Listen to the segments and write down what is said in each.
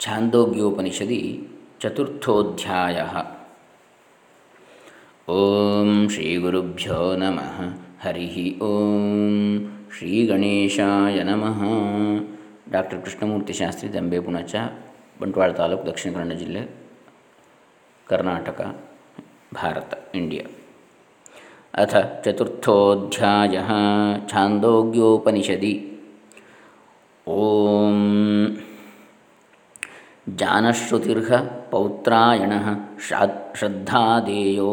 ಛಾಂದೋಗ್ಯೋಪನಿಷದಿ ಚತುರ್ಥೋಧ್ಯಾಯ ಓಂ ಶ್ರೀ ಗುರುಭ್ಯೋ ನಮಃ ಹರಿ ಓಂ ಶ್ರೀ ಗಣೇಶಾಯ ನಮಃ ಡಾಕ್ಟರ್ ಕೃಷ್ಣಮೂರ್ತಿ ಶಾಸ್ತ್ರಿ ದಂಬೆ ಪುಣಚ ಬಂಟ್ವಾಳ ತಾಲೂಕು, ದಕ್ಷಿಣ ಕನ್ನಡ ಜಿಲ್ಲೆ, ಕರ್ನಾಟಕ, ಭಾರತ, ಇಂಡಿಯಾ। ಅಥ ಚತುರ್ಥೋಧ್ಯಾಯ ಛಾಂದೋಗ್ಯೋಪನಿಷದಿ। ಓಂ जानश्रुतिर्ह पौत्रायणः श्रद्धादेयो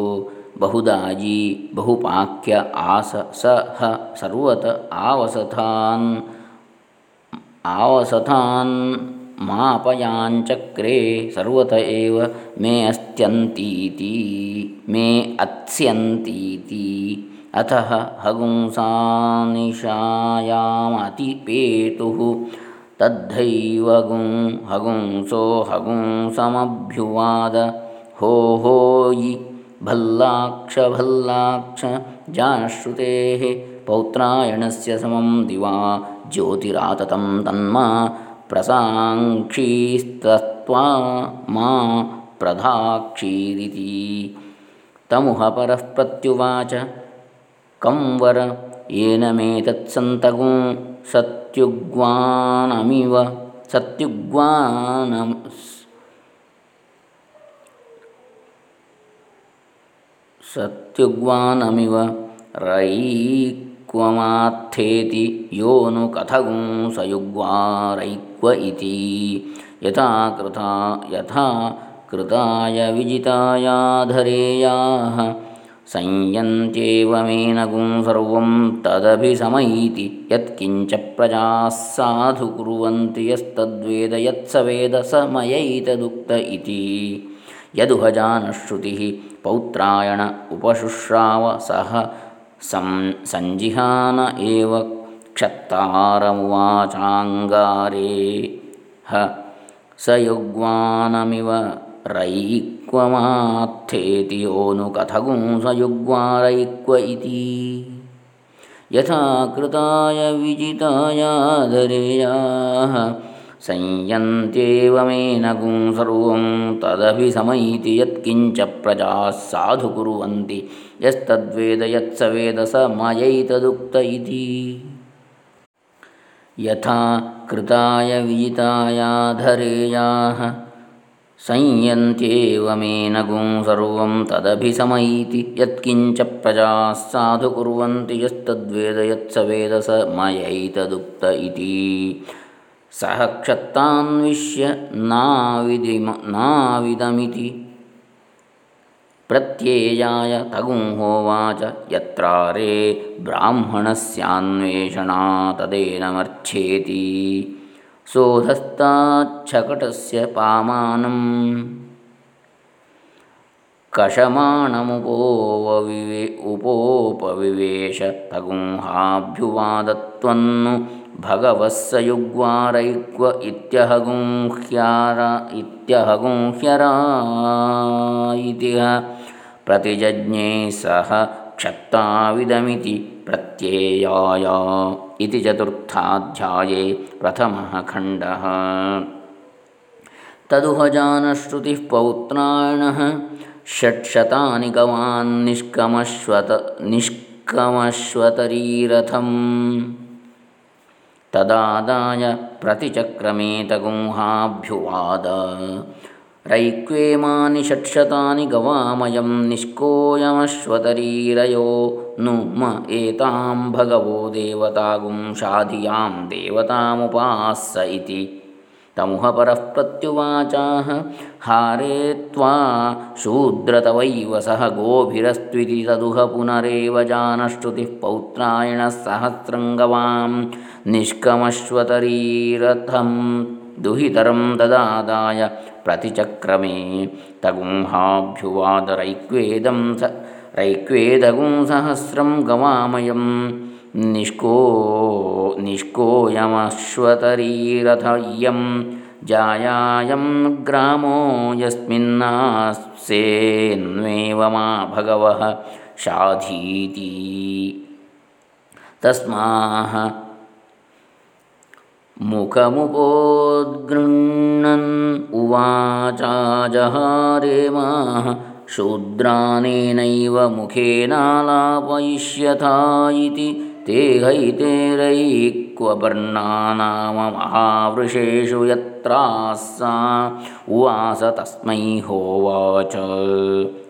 बहुदाजी बहुपाक्य आस स ह सर्वत आवसथान्। आवसथान् मापयाञ्चक्रे सर्वत एव मे अस्त्यन्तीति मे अत्स्यन्तीति। अतः हगुंसानिशायामतिपेतुः तद्धैव गुं हगुंसो हगुंसमभ्युवाद हो होयि भल्लाक्ष भल्लाक्ष जानश्रुतेः पौत्रायणस्य समं दिवा ज्योतिराततं तन्मा प्रसाङ्क्षीस्तत्त्वा मा प्रधाक्षीरिति। तमुह परः प्रत्युवाच कं वर येन मे तत्सन्तगुं सत्युग्वानमिव सत्युग्वानम् सत्युग्वानमिव रयिक्वमात्थेति यो नु कथगुं सयुग्वारैक्व इति। यथा कृता यथा कृताय विजितायाधरेयाः संयन्त्येवमेनगुं सर्वं तदभिसमैति यत्किञ्च प्रजाः साधु कुर्वन्ति यस्तद्वेद यत्स वेद स मयैतदुक्त इति। यदुहजानश्रुतिः पौत्रायण उपशुश्राव सह सं सञ्जिहान एव क्षत्तारमुवाचाङ्गारे। ह स युग्वानमिव ಕ್ವಮಾತ್ಥೇತಿ ಯೋನು ಕಥಗುಂ ಸಯುಗ್ವಾರೈಕ್ವ ಇತಿ ಯಥಾ ಕೃತಾಯ ವಿಜಿತಾಯಾಧರೇಯಾಹ ಸಂಯಂತ್ಯೇವಮೇನಗುಂ ಸರ್ವಂ ತದಭಿ ಸಮೈತಿ ಯತ್ಕಿಂಚ ಪ್ರಜಾ ಸಾಧು ಕುರುವಂತಿ ಯಸ್ತದ್ವೇದ ಯತ್ಸ ವೇದ ಸ ಮಯೈತದುಕ್ತ ಇತಿ ಯಥಾ ಕೃತಾಯ ವಿಜಿತಾಯಾಧರೇಯಾಹ विजितायाधरेयाः संयन्त्येवमेनगुं सर्वं तदभिसमैति यत्किञ्च प्रजाः साधु कुर्वन्ति यस्तद्वेद यत्स वेद स मयैतदुक्त इति सह क्षत्तान्विष्य नाविधिम नाविदमिति। प्रत्येयाय तगुंहोवाच यत्रारे ब्राह्मणस्यान्वेषणा तदेनमर्च्छेति सोधस्ताच्छकटस्य पामानं कषमाणमुपोवविवे उपोपविवेश तगुंहाभ्युवादत्वन्नु भगवः स युग्वारैक्व इत्यहगुंह्यार इत्यहगुंह्यरा इति प्रतिजज्ञे सह क्षत्ताविदमिति प्रत्ययाय इति चतुर्थाध्याये प्रथमः खण्डः तदुहजानश्रुतिः पौत्रायणः षट्शतानि गवान् निष्कमश्वत निष्कमश्वतरीरथम् तदादाय प्रतिचक्रमेतगुंहाभ्युवाद रैक्वेमानि षट्शतानि गवामयं निष्कोयमश्वतरीरयो नु म एतां भगवो देवतागुं शाधियाँ देवतामुपास्य इति तमुह परः प्रत्युवाचाह हारे त्वा शूद्रतवैव सह गोभिरस्त्विति तदुह पुनरेव जानश्रुतिः पौत्रायणः सहस्रङ्गवां निष्कमश्वतरीरथं दुहितरं तदादाय प्रतिचक्रमे तगुंहाभ्युवादरैक्वेदं स रैक्वेदगुं सहस्रं गवामयं निष्को निष्कोयमश्वतरीरथ इयं जायायं ग्रामो यस्मिन्नास्येन्वेव मा भगवः शाधीति। तस्माः मुखमुपोद्गृह्णन् उवाचाजहारेमाः शूद्रानेनैव मुखेनालापयिष्यथा इति ते हैतेरैक्वपर्णानाममहावृषेषु यत्रासा उवास तस्मै होवाच।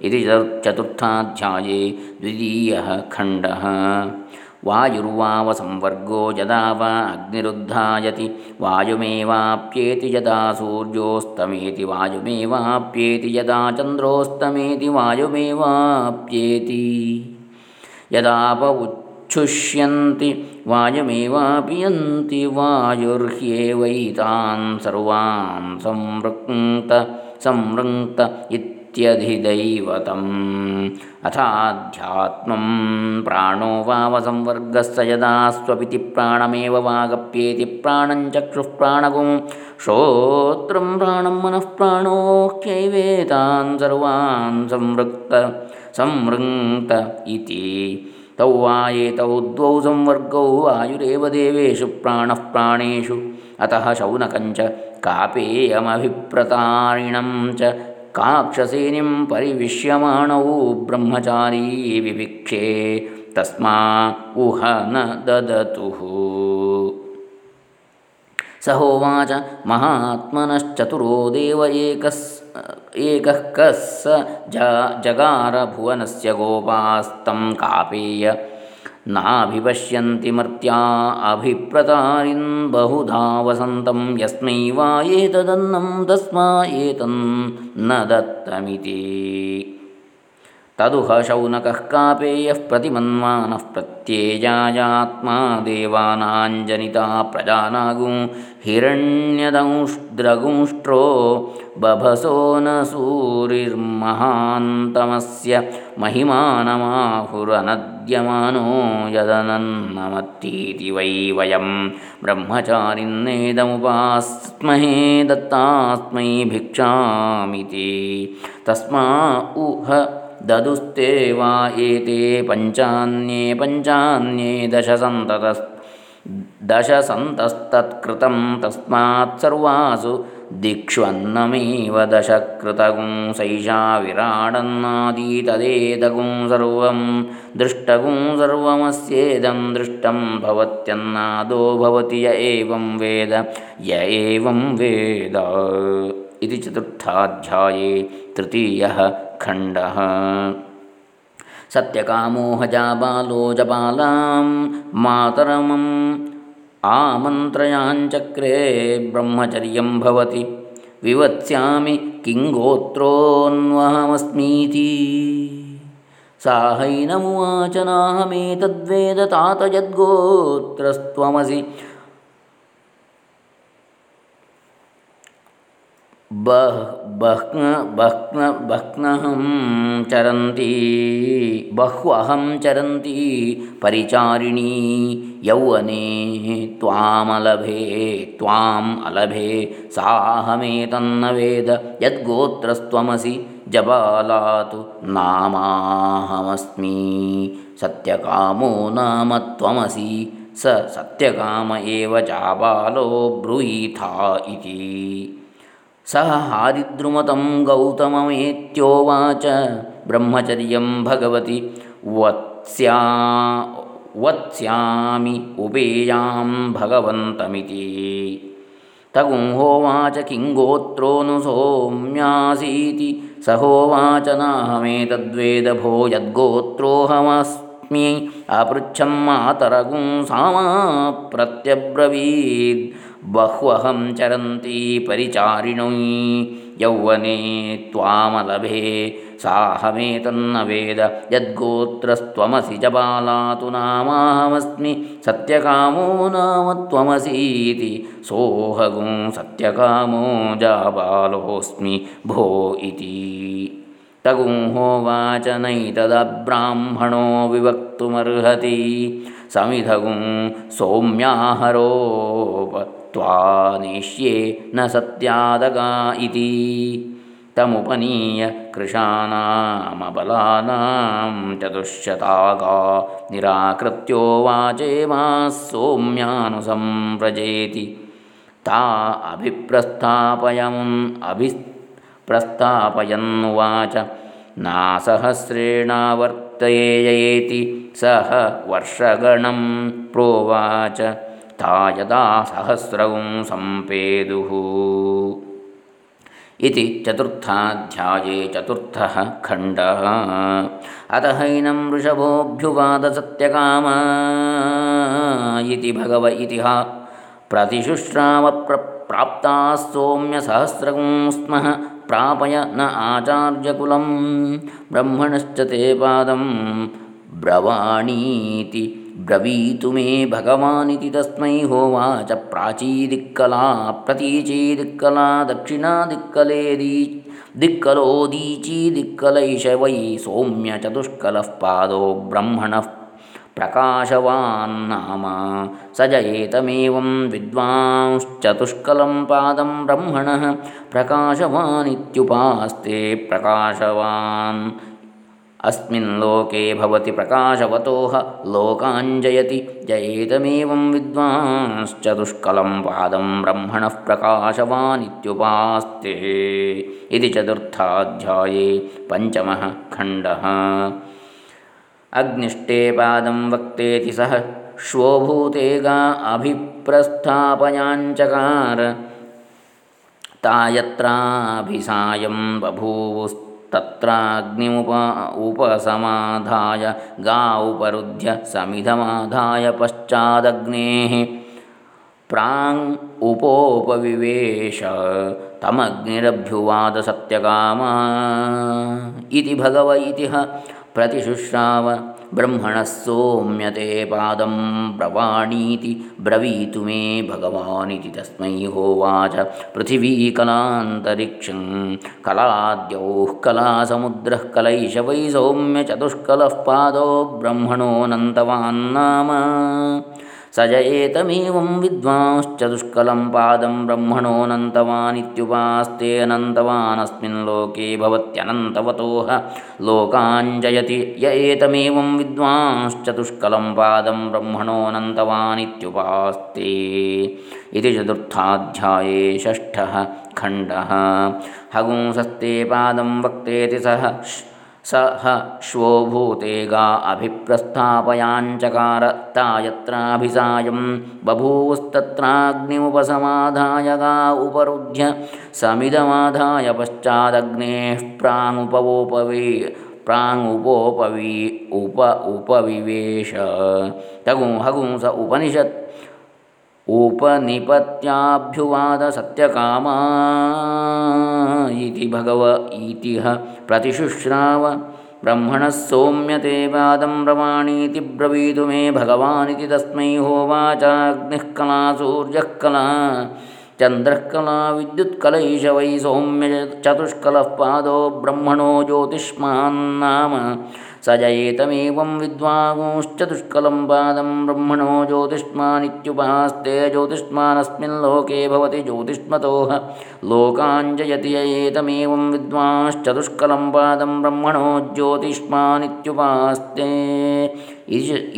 इति चतुर्थाध्याये द्वितीयः खण्डः ವಾಯುರ್ವಾವ ಸಂವರ್ಗೋ ಯದಾ ವಾ ಅಗ್ನಿರುದ್ಧಾಯತಿ. ವಾಯುಮೇವಾಪ್ಯೇತಿ ಯದಾ ಸೂರ್ಯೋಸ್ತಮೇತಿ. ವಾಯುಮೇವಾಪ್ಯೇತಿ ಯದಾ ಚಂದ್ರೋಸ್ತಮೇತಿ. ವಾಯುಮೇವಾಪ್ಯೇತಿ ಯದಾಪ ಉಚ್ಛುಷ್ಯಂತಿ ವಾಯುಮೇವಾಪಿಯಂತಿ. ವಾಯುರ್ಹ್ಯೇವೈತಾನ್. ಸರ್ವಾನ್ ಸಂವೃಕ್ತ. ಸಂವೃಕ್ತ ಇತ್ इत्यधिदैवतम् अथाध्यात्मं प्राणो वावसंवर्गस्य यदा स्वपिति प्राणमेव वागप्येति प्राणं चक्षुः प्राणगुं श्रोत्रं प्राणं मनः प्राणोह्यैवेतान् सर्वान् संवृक्त संवृङ्क्त इति तौ वा एतौ द्वौ संवर्गौ वायुरेव देवेषु प्राणः प्राणेषु अतः शौनकञ्च कापेयमभिप्रतारिणं च ಕಾಕ್ಷಸೇನಿಂ ಪರಿವಿಶ್ಯಮಾಣೌ ಬ್ರಹ್ಮಚಾರಿ ವಿವಿಕ್ಷೆ ತಸ್ಮಾ ಊಹ ನ ದದತು. ಸಹೋವಾಚ ಮಹಾತ್ಮನಶ್ಚತುರೋ ದೇವ ಏಕಸ್, ಏಕಃ ಕಸ್ಸ ಜ ಜಗಾರ ಭುವನಸ್ಯ ಗೋಪಾಸ್తం ಕಾಪೇಯ नाभिपश्यन्ति मर्त्या अभिप्रतारिन् बहुधा वसन्तं यस्मै वा एतदन्नं तस्मा एतन्न दत्तमिति। तदुह शौनकः कापेयः प्रतिमन्वानः प्रत्येजायात्मा देवानाञ्जनिता प्रजानागुं हिरण्यदंष्ट्रगुंष्ट्रो बभसो न सूरिर्महान्तमस्य महिमानमाहुरनद्यमानो यदनन्नमत्तीति वै वयं ब्रह्मचारिन्नेदमुपास्महे दत्तास्मै भिक्षामिति तस्मा उह ददुस्ते वा एते पञ्चान्ये पञ्चान्ये दशसन्ततस् दशसन्तस्तत्कृतं तस्मात् सर्वासु दिक्ष्वन्नमेव दशकृतगुं सैषा विराडन्नादी तदेतगुं सर्वं दृष्टगुं सर्वमस्येदं दृष्टं भवत्यन्नादो भवति य एवं वेद य एवं वेद। इति चतुर्थाध्याये तृतीयः खण्डः। सत्यकामोहजा बालो जबालां मातरमम् आमन्त्रयाञ्चक्रे ब्रह्मचर्यं भवति। विवत्स्यामि किङ्गोत्रोऽन्वहमस्मीति। साहैनमुवाच नाहमेतद्वेद तात यद्गोत्रस्त्वमसि बह् बह्न बह्न बह्नहं चरन्ती बह्वहं चरन्ती परिचारिणी यौवने त्वामलभे त्वाम् अलभे साहमेतन्न वेद यद्गोत्रस्त्वमसि जबालातु नामाहमस्मि सत्यकामो नाम त्वमसि स सत्यकाम एव चाबालो ब्रूयीथा इति ಸಹ ಹಾರಿದ್ರುಮತಂ ಗೌತಮಮೇತ್ಯೋವಾಚ ಬ್ರಹ್ಮಚರ್ಯಂ ಭಗವತಿ. ವತ್ಸ್ಯಾ, ವತ್ಸ್ಯಾಮಿ ಉಪೇಯಾಂ ಭಗವಂತಮಿತಿ. ತಗುಂಹೋವಾಚ ಕಿಂಗೋತ್ರೋನು ಸೋಮ್ಯಾಸೀತಿ. ಸಹೋವಾಚ ನಾಹಮೇತದ್ವೇದಭೋ ಯದ್ಗೋತ್ರೋಹಮಸ್ಮಿ ಅಪೃಚ್ಛಂ ಮಾತರಗುಂ ಸಾಮ ಪ್ರತ್ಯಬ್ರವೀದ್ बह्वहं चरन्ती परिचारिणै यौवने त्वामलभे साहमेतन्न वेद यद्गोत्रस्त्वमसि च बाला तु नामाहमस्मि। सत्यकामो नाम त्वमसीति सोऽहगुं सत्यकामो जाबालोऽस्मि भो इति। तगुंहोवाच नैतदब्राह्मणो विवक्तुमर्हति। समिधगुं सौम्याहरोप नेष्ये न सत्यादगा इति। तमुपनीय कृशानामबलानां चतुश्शतागा निराकृत्योवाचे मा सोम्यानुसंव्रजेति ता अभिप्रस्थापयन् अभि नासहस्रेणावर्तयेयेति सह वर्षगणं प्रोवाच। ता यदा सहस्रं सम्पेदुः इति चतुर्थाध्याये चतुर्थः खण्डः। अतः इनं वृषभोऽभ्युवादसत्यकामा इति भगव इतिहा। प्रतिशुश्रावप्राप्ताः सौम्यसहस्रगुं स्मः, प्रापय न आचार्यकुलं ब्रह्मणश्च ते पादं ब्रवाणीति। ಬ್ರವೀತು ಮೇ ಭಗವಾನಿತಿ ತಸ್ಮೈ ಹೋವಾಚ ಪ್ರಾಚೀದಿಕ್ಕಲಾ ಅಪ್ರತೀಚೀದಿಕ್ಕಲಾ ದಕ್ಷಿಣಾದಿಕ್ಕಲೇದಿ ದಿಕ್ಕಲೋದೀಚೀದಿಕ್ಕಲೈಷ ವೈ ಸೌಮ್ಯ ಚತುಷ್ಕಲಃ ಪಾದೋ ಬ್ರಹ್ಮಣಃ ಪ್ರಕಾಶವಾನ್ ನಾಮ ಸಜಯೇತಮೇವಂ ವಿದ್ವಾಂಶ್ಚತುಷ್ಕಲಂ ಪಾದಂ ಬ್ರಹ್ಮಣಃ ಪ್ರಕಾಶವಾನಿತ್ಯುಪಾಸ್ತೆ ಪ್ರಕಾಶವಾನ್ अस्मिन् लोके भवति प्रकाशवतोह लोकाञ्जयति जयेतमेवं विद्वांश्चतुष्कलं पादं ब्रह्मणः प्रकाशवानित्युपास्ते इति चतुर्थाध्याये पञ्चमः खण्डः। अग्निष्टे पादं वक्तेति सः श्वोभूतेगा अभिप्रस्थापयाञ्चकार तायत्राभिसायं बभूवुस्तत्राग्निमुप उपसमाधाय गा उपरुध्य समिधमाधाय पश्चादग्नेः प्राङ् उपोपविवेश तमग्निरभ्युवाद सत्यकामा इति भगव इतिह प्रतिशुश्राव। ब्रह्मणः सौम्यते पादं ब्रवाणीति ब्रवीतु मे भगवानिति तस्मै होवाच पृथिवीकलान्तरिक्षं कलाद्यौः कलासमुद्रः कलैष वै सौम्यचतुष्कलः पादो ब्रह्मणोऽनन्तवान्नाम स च एतमेवं विद्वांश्चतुष्कलं पादं ब्रह्मणोऽनन्तवानित्युपास्तेऽनन्तवानस्मिन् लोके भवत्यनन्तवतोह लोकाञ्जयति य एतमेवं विद्वांश्चतुष्कलं पादं ब्रह्मणोऽनन्तवानित्युपास्ते। इति चतुर्थाध्याये षष्ठः खण्डः। हगुंसस्ते पादं वक्तेति सः सह श्वोभूते गा अभिप्रस्थापयाञ्चकार ता यत्राभिसायं बभूवस्तत्राग्निमुपसमाधाय गा उपरुध्य समिदमाधाय पश्चादग्नेः प्राङ्मुपवोपवे प्राङ्मुपोपवि उप उपविवेश। तगुं हगुंस उपनिषत् उपनिपत्याभ्युवाद सत्यकामा इति भगव इतिह प्रतिशुश्राव। ब्रह्मणः सौम्यते पादं ब्रवाणीति ब्रवीतु मे भगवानिति तस्मै होवाचाग्निः कला सूर्यः कला वै सौम्य चतुष्कलः पादो ब्रह्मणो ज्योतिष्मान्नाम स जयेतमेवं विद्वांश्चतुष्कलं पादं ब्रह्मणो ज्योतिष्मानित्युपास्ते ज्योतिष्मानस्मिन् लोके भवति ज्योतिष्मतोः लोकाञ्जयति ययेतमेवं विद्वांश्चतुष्कलं पादं ब्रह्मणो ज्योतिष्मानित्युपास्ते।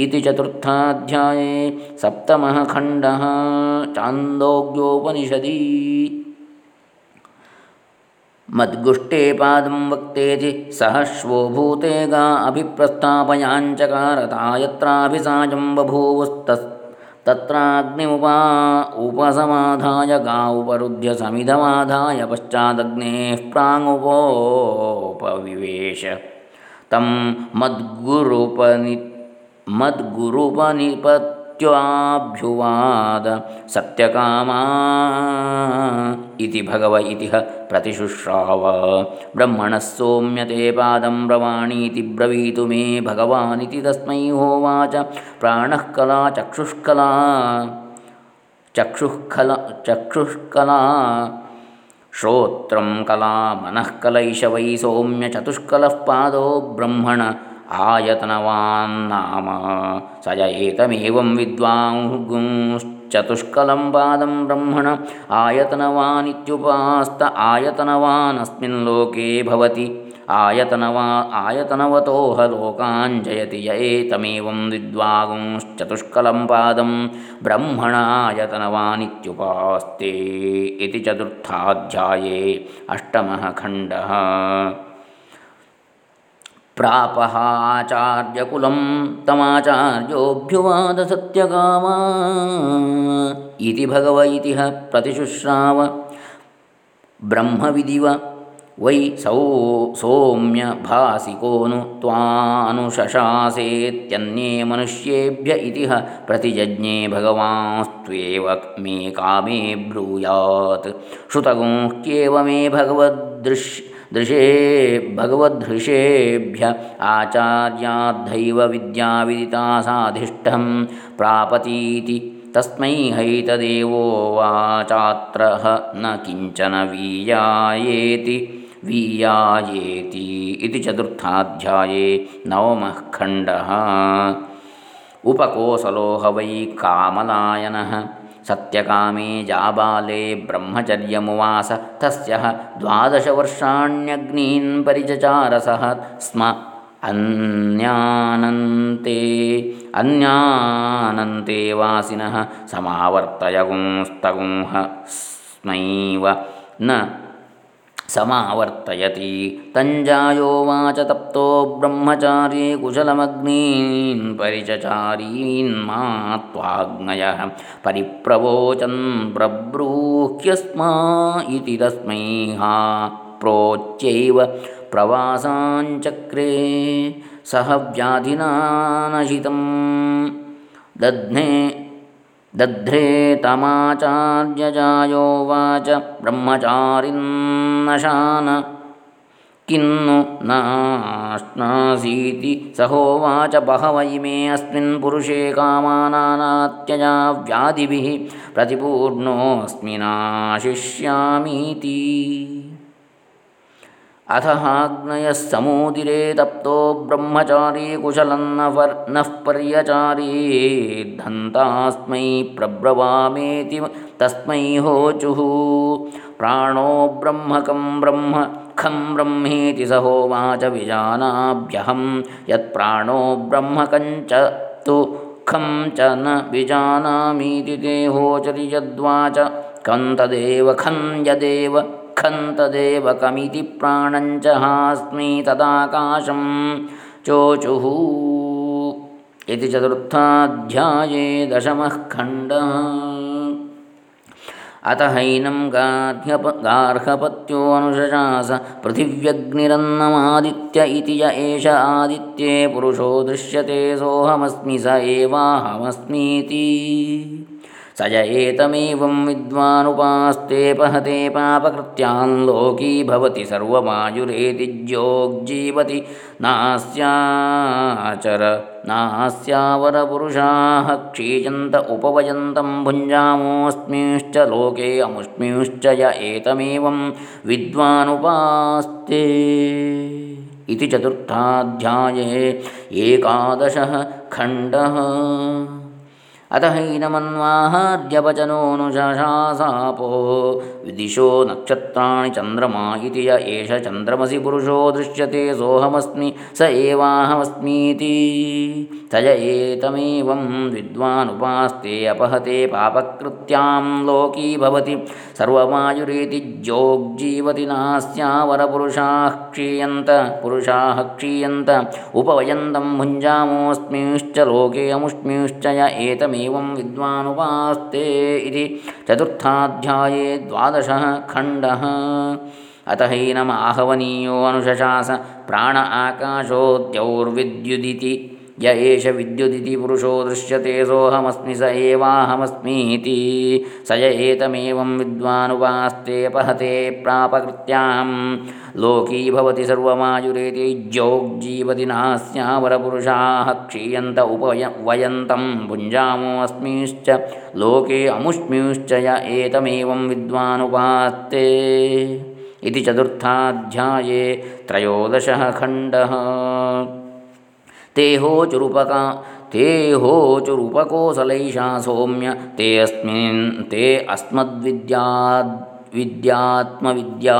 इति चतुर्थाध्याये सप्तमः खण्डः चान्दोग्योपनिषदि मद्गुष्टे पादं वक्तेति सहश्वो भूते गा अभिप्रस्थापयाञ्चकारता यत्राभिसायं बभूवस्तस् उपसमाधाय गा उपरुध्य समिधमाधाय पश्चादग्नेः प्राङ्ुपोपविवेश तं मद्गुरुपनि मद्गुरुपनिपत् मृत्युवाभ्युवाद सत्यकामा इति भगव इति प्रतिशुश्राव। ब्रह्मणः सौम्यते पादं ब्रवाणीति ब्रवीतु मे भगवानिति तस्मै होवाच। प्राणः कला चक्षुष्कला चक्षुःकला चक्षुष्कला। श्रोत्रं कला मनः कलैष वै सौम्यचतुष्कलः पादो ब्रह्मण आयतनवान्नाम स य एतमेवं विद्वांश्चतुष्कलं पादं ब्रह्मण आयतनवानित्युपास्त आयतनवान् अस्मिन् लोके भवति आयतनवा आयतनवतोह लोकाञ्जयति य एतमेवं विद्वागुंश्चतुष्कलं पादं ब्रह्मणायतनवानित्युपास्ते इति चतुर्थाध्याये अष्टमः खण्डः प्रापहाचार्यकुलं तमाचार्योऽभ्युवादसत्यकामा इति भगव इतिह प्रतिशुश्राव ब्रह्मविदिव वै सौ सौम्य भासिको नु त्वानुशशासेत्यन्ये मनुष्येभ्य इतिह प्रतिजज्ञे भगवांस्त्वेव मे कामे ब्रूयात् श्रुतगुंह्येव मे भगवदृश्य दृशे भगवदृशेभ्य आचार्याद्धैव विद्याविदिता साधिष्ठं प्रापतीति। तस्मै हईतदेवोवाचात्र न किंचन वीयायेति। वीयायेति इति चतुर्थाध्याये नवमः खण्डः। उपकोसलो वै कामलायनः। सत्यकामे जाबाले ब्रह्मचर्यमुवास तस्य द्वादशवर्षाण्यग्नीन् परिचचारसः स्म अन्यानन्ते अन्यानन्ते वासिनः समावर्तयगुंस्तगुंह स्मैव न समावर्तयति। तञ्जायोवाच तप्तो ब्रह्मचारी कुशलमग्नीन् परिचचारीन् मा त्वाग्नयः परिप्रवोचन् प्रब्रूह्यस्मा इति तस्मै प्रोच्यैव प्रवासाञ्चक्रे सह व्याधिनानशितं दध्ने दध्रे तमाचार्यजायोवाच ब्रह्मचारिन्नशान किन्नु नाश्नासीति सहोवाच बहव इमे अस्मिन् पुरुषे कामानात्यजा व्याधिभिः प्रतिपूर्णोऽस्मि नाशिष्यामीति अथ हाग्नयः समोदिरे तप्तो ब्रह्मचारी कुशलन्नः पर्यचारीद्धन्तास्मै प्रब्रवामेति तस्मै होचुः। प्राणो ब्रह्मकं ब्रह्म खं ब्रह्मेति स होवाच विजानाभ्यहं। यत्प्राणो ब्रह्मकञ्च तु खं च न विजानामीति ते होचरि यद्वाच कं तदेव, खं यदेव खन्तदेव कमिति प्राणञ्च हास्मि तदाकाशं चोचुः। इति चतुर्थाध्याये दशमः खण्डः। अत हैनं गार्ह्यप गार्हपत्योऽनुशशास पृथिव्यग्निरन्नमादित्य इति य एष आदित्ये पुरुषो दृश्यते सोऽहमस्मि स एवाहमस्मीति। स य एतमेवं विद्वानुपास्ते पहते पापकृत्यान् लोकी भवति सर्वमायुरेति ज्योग्जीवति नास्याचर, नास्यावरपुरुषाः क्षीयन्त उपवयन्तं भुञ्जामोऽस्मिंश्च लोके अमुष्मिंश्च य एतमेवं विद्वानुपास्ते। इति चतुर्थाध्याये एकादशः खण्डः। ಅತ ಹೈನಮನ್ವಾಹಾರ್ಯಪಚನೋನುಶಾಸಾಪೋ ವಿದಿಶೋ ನಕ್ಷತ್ರಾಣಿ ಚಂದ್ರಮ ಇತಿ ಯ ಏಷ ಚಂದ್ರಮಸಿ ಪುರುಷೋ ದೃಶ್ಯತೆ ಸೋಹಮಸ್ಮಿ ಸ ಏವಾಹಮಸ್ಮೀತಿ ಸ ಯ ಏತಮೇವಂ ವಿದ್ವಾನುಪಾಸ್ತೆ ಅಪಹತೆ ಪಾಪಕೃತ್ಯಾಂ ಲೋಕೀ ಭವತಿ ಸರ್ವಮಾಯುರೇತಿ ಜೋಗ್ಜೀವತಿ ನಾಸ್ಯಾವರಪುರುಷಾಃ ಕ್ಷೀಯಂತ ಪುರುಷಾಃ ಕ್ಷೀಯಂತ ಉಪವಯಂತಂ ಭುಂಜಾಮೋಸ್ಮಿಶ್ಚ ಲೋಕೆ ಅಮುಷ್ಮಿಶ್ಚ ಯ ಏತಮೇ ನೀವಂ ವಿದ್ವಾನುಪಾಸ್ತೆ ಇತಿ ಚತುರ್ಥಾಧ್ಯಾಯೇ ದ್ವಾದಶಃ ಖಂಡಃ ಅತಹೈನಮಾಹವನೀಯೋ ಅನುಶಶಾಸ ಪ್ರಾಣ ಆಕಾಶೋದ್ಯೌರ್ವಿದ್ಯುದಿತಿ य एष विद्युदिति पुरुषो दृश्यते सोऽहमस्मि स एवाहमस्मीति। स य एतमेवं विद्वानुपास्ते पहते प्रापकृत्यां लोकी भवति सर्वमायुरेति जोग्जीवति नास्यावरपुरुषाः क्षीयन्त उपय वयन्तं भुञ्जामोऽस्मिश्च लोके अमुष्मिश्च य एतमेवं विद्वानुपास्ते। इति चतुर्थाध्याये त्रयोदशः खण्डः। ते होचुरुपका ते होचुरुपकोसलैषा सौम्य ते अस्मिन् ते अस्मद्विद्या विद्यात्मविद्या,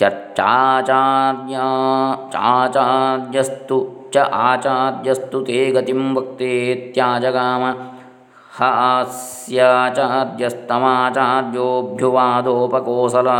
चर्चाचार्या, चाचार्यस्तु, च आचार्यस्तु ते गतिं वक्तेत्याजगाम हास्याचार्यस्तमाचार्योऽभ्युवादोपकोसला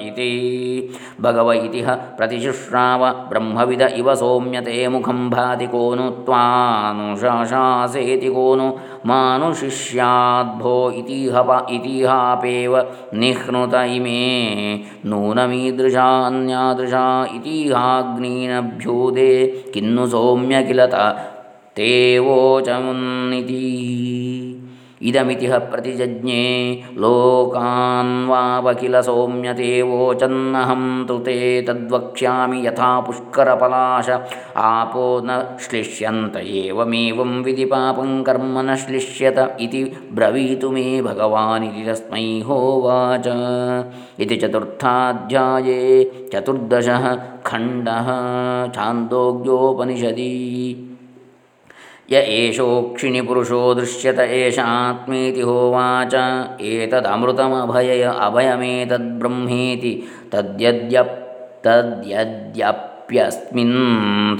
इति। भगव इति ह प्रतिशुश्राव ब्रह्मविद इव सौम्यते मुखं भाति को नु त्वानुशासेति को नु मानुशिष्याद्भो इतिहप इतिहापेव निह्नुत इमे। नूनमीदृशान्यादृशा इतिहाग्नीनभ्यूदे किन्नु सौम्य किलत तेवोचमुन्निति इदमिति प्रतिजज्ञे लोकान्वावकिल सौम्यते वोचन्नहं तु ते तद्वक्ष्यामि यथा पुष्करपलाश। आपो न श्लिष्यन्त एवमेवं विधि पापं कर्म न श्लिष्यत इति ब्रवीतु मे भगवानिति तस्मै होवाच। इति चतुर्थाध्याये चतुर्दशः खण्डः छान्दोग्योपनिषदि। य एषोक्षिणिपुरुषो दृश्यत एष आत्मेति होवाच। एतदमृतमभयय अभयमेतद्ब्रह्मेति। तद्यद्यप् तद्यद्यप् ಪ್ಯಸ್ಮಿನ್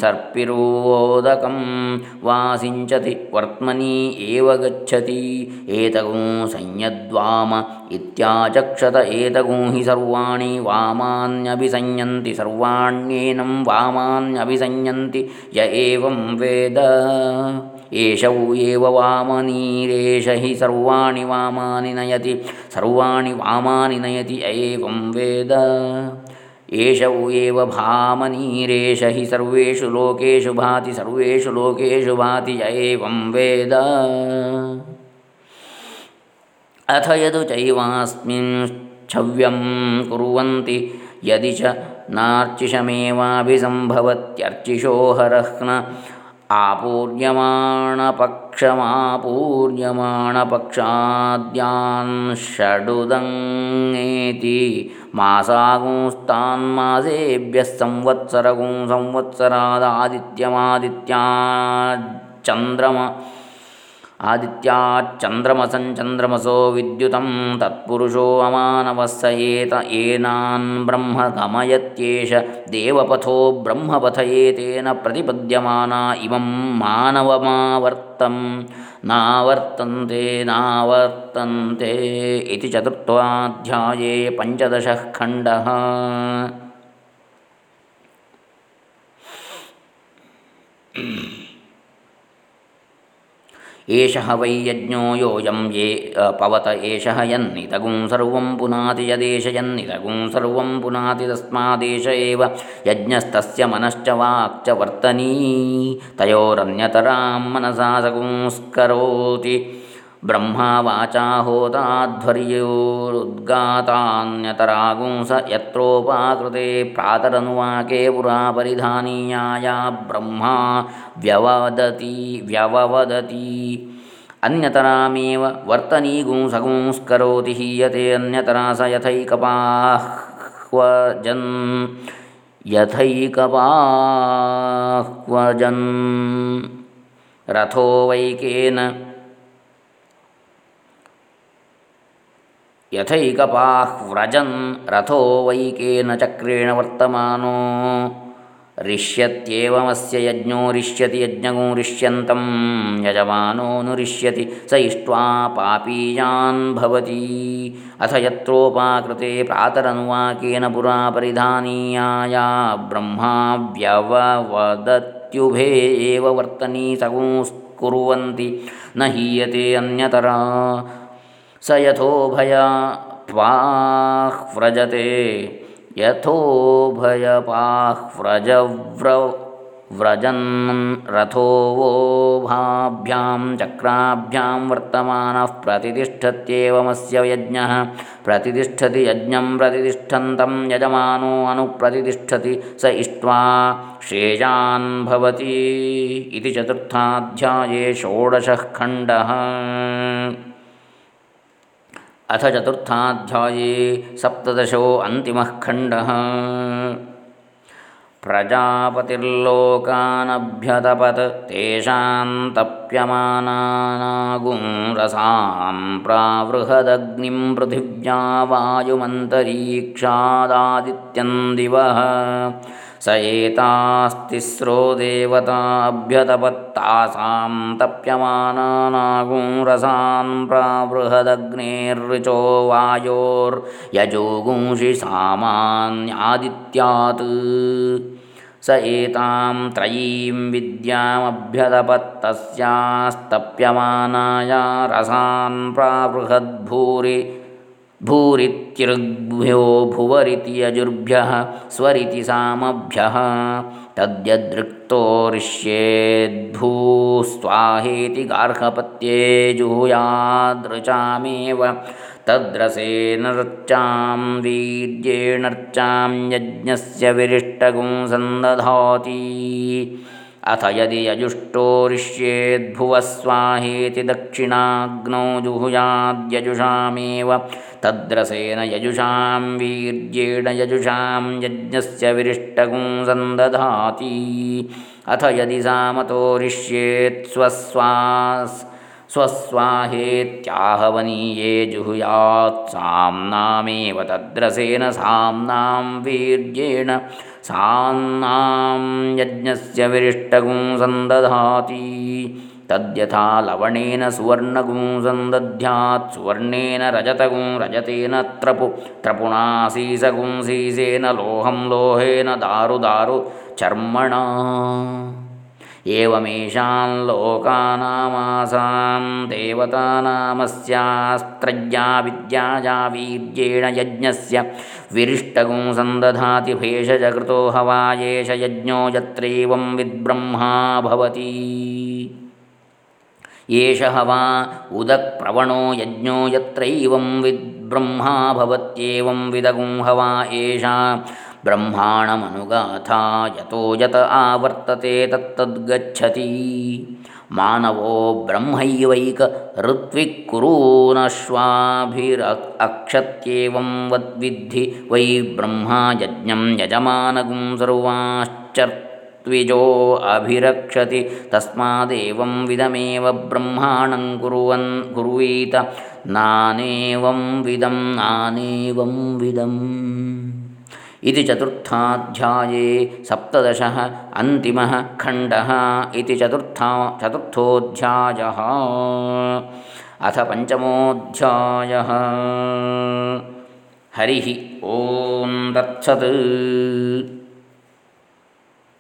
ಸರ್ಪಿರೋದಕಂ ವಾಸಿಂಚತಿ ವರ್ತ್ಮನಿ ಏವ ಗಚ್ಚತಿ ಏತಗೋ ಸಂಯದ್ವಾಮ ಇತ್ಯಾಚಕ್ಷತ ಏತಗೋ ಹಿ ಸರ್ವಾಣಿ ವಾಮಾನ್ಯಭಿಸಂಯಂತಿ ಸರ್ವಾಣ್ಯೇನಂ ವಾಮಾನ್ಯಭಿಸಂಯಂತಿ ಯ ಏವಂ ವೇದ ಏಷೌ ಏವ ವಾಮನೀರೇಷ ಹಿ ಸರ್ವಾಣಿ ವಾಮಾನಿ ನಯತಿ ಸರ್ವಾಣಿ ವಾಮಾನಿ ನಯತಿ ಏವಂ ವೇದ एषौ एव भामनीरेश हि सर्वेषु लोकेषु भाति, सर्वेषु लोकेषु भाति य एवं वेद। अथ यदु चैवास्मिन् छव्यं कुर्वन्ति, यदि च नार्चिषमेवाभिसम्भवत्यर्चिषो हरह्न, आपूर्यमाणपक्षमापूर्यमाणपक्षाद्यान् षडुदङ्ति ಮಾಸಾಗೂಂಸ್ತಾನ್ಮಾಸೇಭ್ಯಃ ಸಂವತ್ಸರಗೂಂ ಸಂವತ್ಸರಾದ ಆದಿತ್ಯಮಾದಿತ್ಯಾಚ್ಚಂದ್ರಮ ಆದಿತ್ಯಾಚ್ಚಂದ್ರಮಸಂಚಂದ್ರಮಸೋ ವಿದ್ಯುತಂ ತತ್ಪುರುಷೋ ಅಮಾನವಸ್ಸ ಏತ ಏನಾನ್ ಬ್ರಹ್ಮ ಗಮಯತ್ಯೇಷ ದೇವಪಥೋ ಬ್ರಹ್ಮಪಥಯೇತೇನ ಪ್ರತಿಪದ್ಯಮಾನ ಇಮಂ ಮಾನವಮಾವರ್ತಂ. नावर्तन्ते नावर्तन्ते इति चतुर्थाध्याये पञ्चदशः खण्डः ಏಷಃ ವೈ ಯಜ್ಞೋ ಯೋಯಂ ಯೇ ಪವತ ಏಷಃ ಯನ್ನಿತಗುಂ ಸರ್ವಂ ಪುನಾತಿ ಯದೇಶ ಯನ್ನಿತಗುಂ ಸರ್ವಂ ಪುನಾತಿ ತಸ್ಮಾದೇಶ ಏವ ಯಜ್ಞಸ್ತಸ್ಯ ಮನಶ್ಚ ವಾಕ್ಚ ವರ್ತನೀ ತಯೋರನ್ಯತರಾಂ ಮನಸಾ ಸಗುಂಸ್ಕರೋತಿ ब्रह्मा वाचा होताध्वर्योरुद्गातान्यतरागुंस यत्रोपाकृते प्रातरनुवाके पुरा परिधानीयाया ब्रह्मा व्यवदति, व्यववदति। अन्यतरामेव वर्तनीगुंसगुंस्करोति हीयते अन्यतरा स यथैकपाह्वजन् यथैकपाह्वजन्। रथो वैकेन यथैकपाह्व्रजन् रथो वैकेन चक्रेण वर्तमानो। रिष्यत्येवमस्य यज्ञो रिष्यति यज्ञगो रिष्यन्तं यजमानोऽनुरिष्यति स इष्ट्वा पापीयान् भवति। अथ यत्रोपाकृते प्रातरनुवाकेन पुरा परिधानीयाया ब्रह्मा व्यववदत्युभे एव वर्तनी सगुंस्कुर्वन्ति न हीयते अन्यतरा। स यथोभया पाह्व्रजते यथोभयपाह्व्रजव्र व्रजन् रथो वोभाभ्यां चक्राभ्यां वर्तमानः प्रतितिष्ठत्येवमस्य यज्ञः। प्रतितिष्ठति यज्ञं प्रतितिष्ठन्तं यजमानो अनुप्रतितिष्ठति स इष्ट्वा श्रेयान् भवति। इति चतुर्थाध्याये षोडशः खण्डः। अथ चतुर्थाध्याये सप्तदशो अन्तिमः खण्डः। प्रजापतिर्लोकानभ्यतपत् तेषां तप्य तप्यमानानागुं रसां प्रावृहदग्निं पृथिव्या वायुमन्तरीक्षादादित्यं दिवः स एतास्तिस्रो देवताभ्यतपत्तासां तप्यमानानागुं रसान् प्रावृहदग्नेर्ऋचो वायोर्यजोगुंषि सामान्यादित्यात् स एतां त्रयीं विद्यामभ्यदपत्तस्यास्तप्यमानाया रसान् प्राबृहद्भूरि भूरित्यृग्भ्यो भुवरिति यजुर्भ्यः स्वरिति सामभ्यः। तद्यदृक्तोरिष्येद्भूस्वाहेति गार्हपत्ये जुहुयादृचामेव तद्रसेनर्चां वीर्येणर्चां यज्ञस्य विरिष्टगुं सन्दधाति। अथ यदि यजुष्टोरिष्येद्भुवः स्वाहेति दक्षिणाग्नौ जुहुयाद्यजुषामेव तद्रसेन यजुषां वीर्येण यजुषां यज्ञस्य विरिष्टगुं सन्दधाति। अथ यदि सामतोरिष्येत् स्वस्वास् स्वस्वाहेत्याहवनीये जुहुयात् साम्नामेव तद्रसेन साम्नां वीर्येण साम्नां यज्ञस्य विरिष्टगुं सन्दधाति तद्यथा लवणेन सुवर्णगुं सन्दध्यात् सुवर्णेन रजतगुं रजतेन त्रपु त्रपुणा सीसगुं सीसेन लोहं लोहेन दारु दारु चर्मणा एवमेषां लोकानामासां देवतानामस्यास्त्रज्ञा विद्याया वीर्येण यज्ञस्य विरिष्टगुं सन्दधाति भेषजकृतो हवायेष यज्ञो यत्रैवं विद्ब्रह्मा भवति। एष हवा उदक्प्रवणो यज्ञो यत्रैवं विद्ब्रह्मा भवत्येवं विदगुं हवा एषा ब्रह्माणमनुगाथा यतो यत आवर्तते तत्तद्गच्छति। मानवो ब्रह्मैवैक ऋत्विक्कुरूनश्वाभिरक्षत्येवं वद्विद्धि वै ब्रह्मा यज्ञं यजमानगुं सर्वाश्चर्त्विजो अभिरक्षति। तस्मादेवं विदमेव ब्रह्माणं कुर्वन् कुर्वीत। नानेवं विदं, नानेवं विदम्। इति चतुर्थाध्याये सप्तदशः अन्तिमः खण्डः इति चतुर्था चतुर्थोऽध्यायः अथ पञ्चमोऽध्यायः हरिः ॐ तत्सत्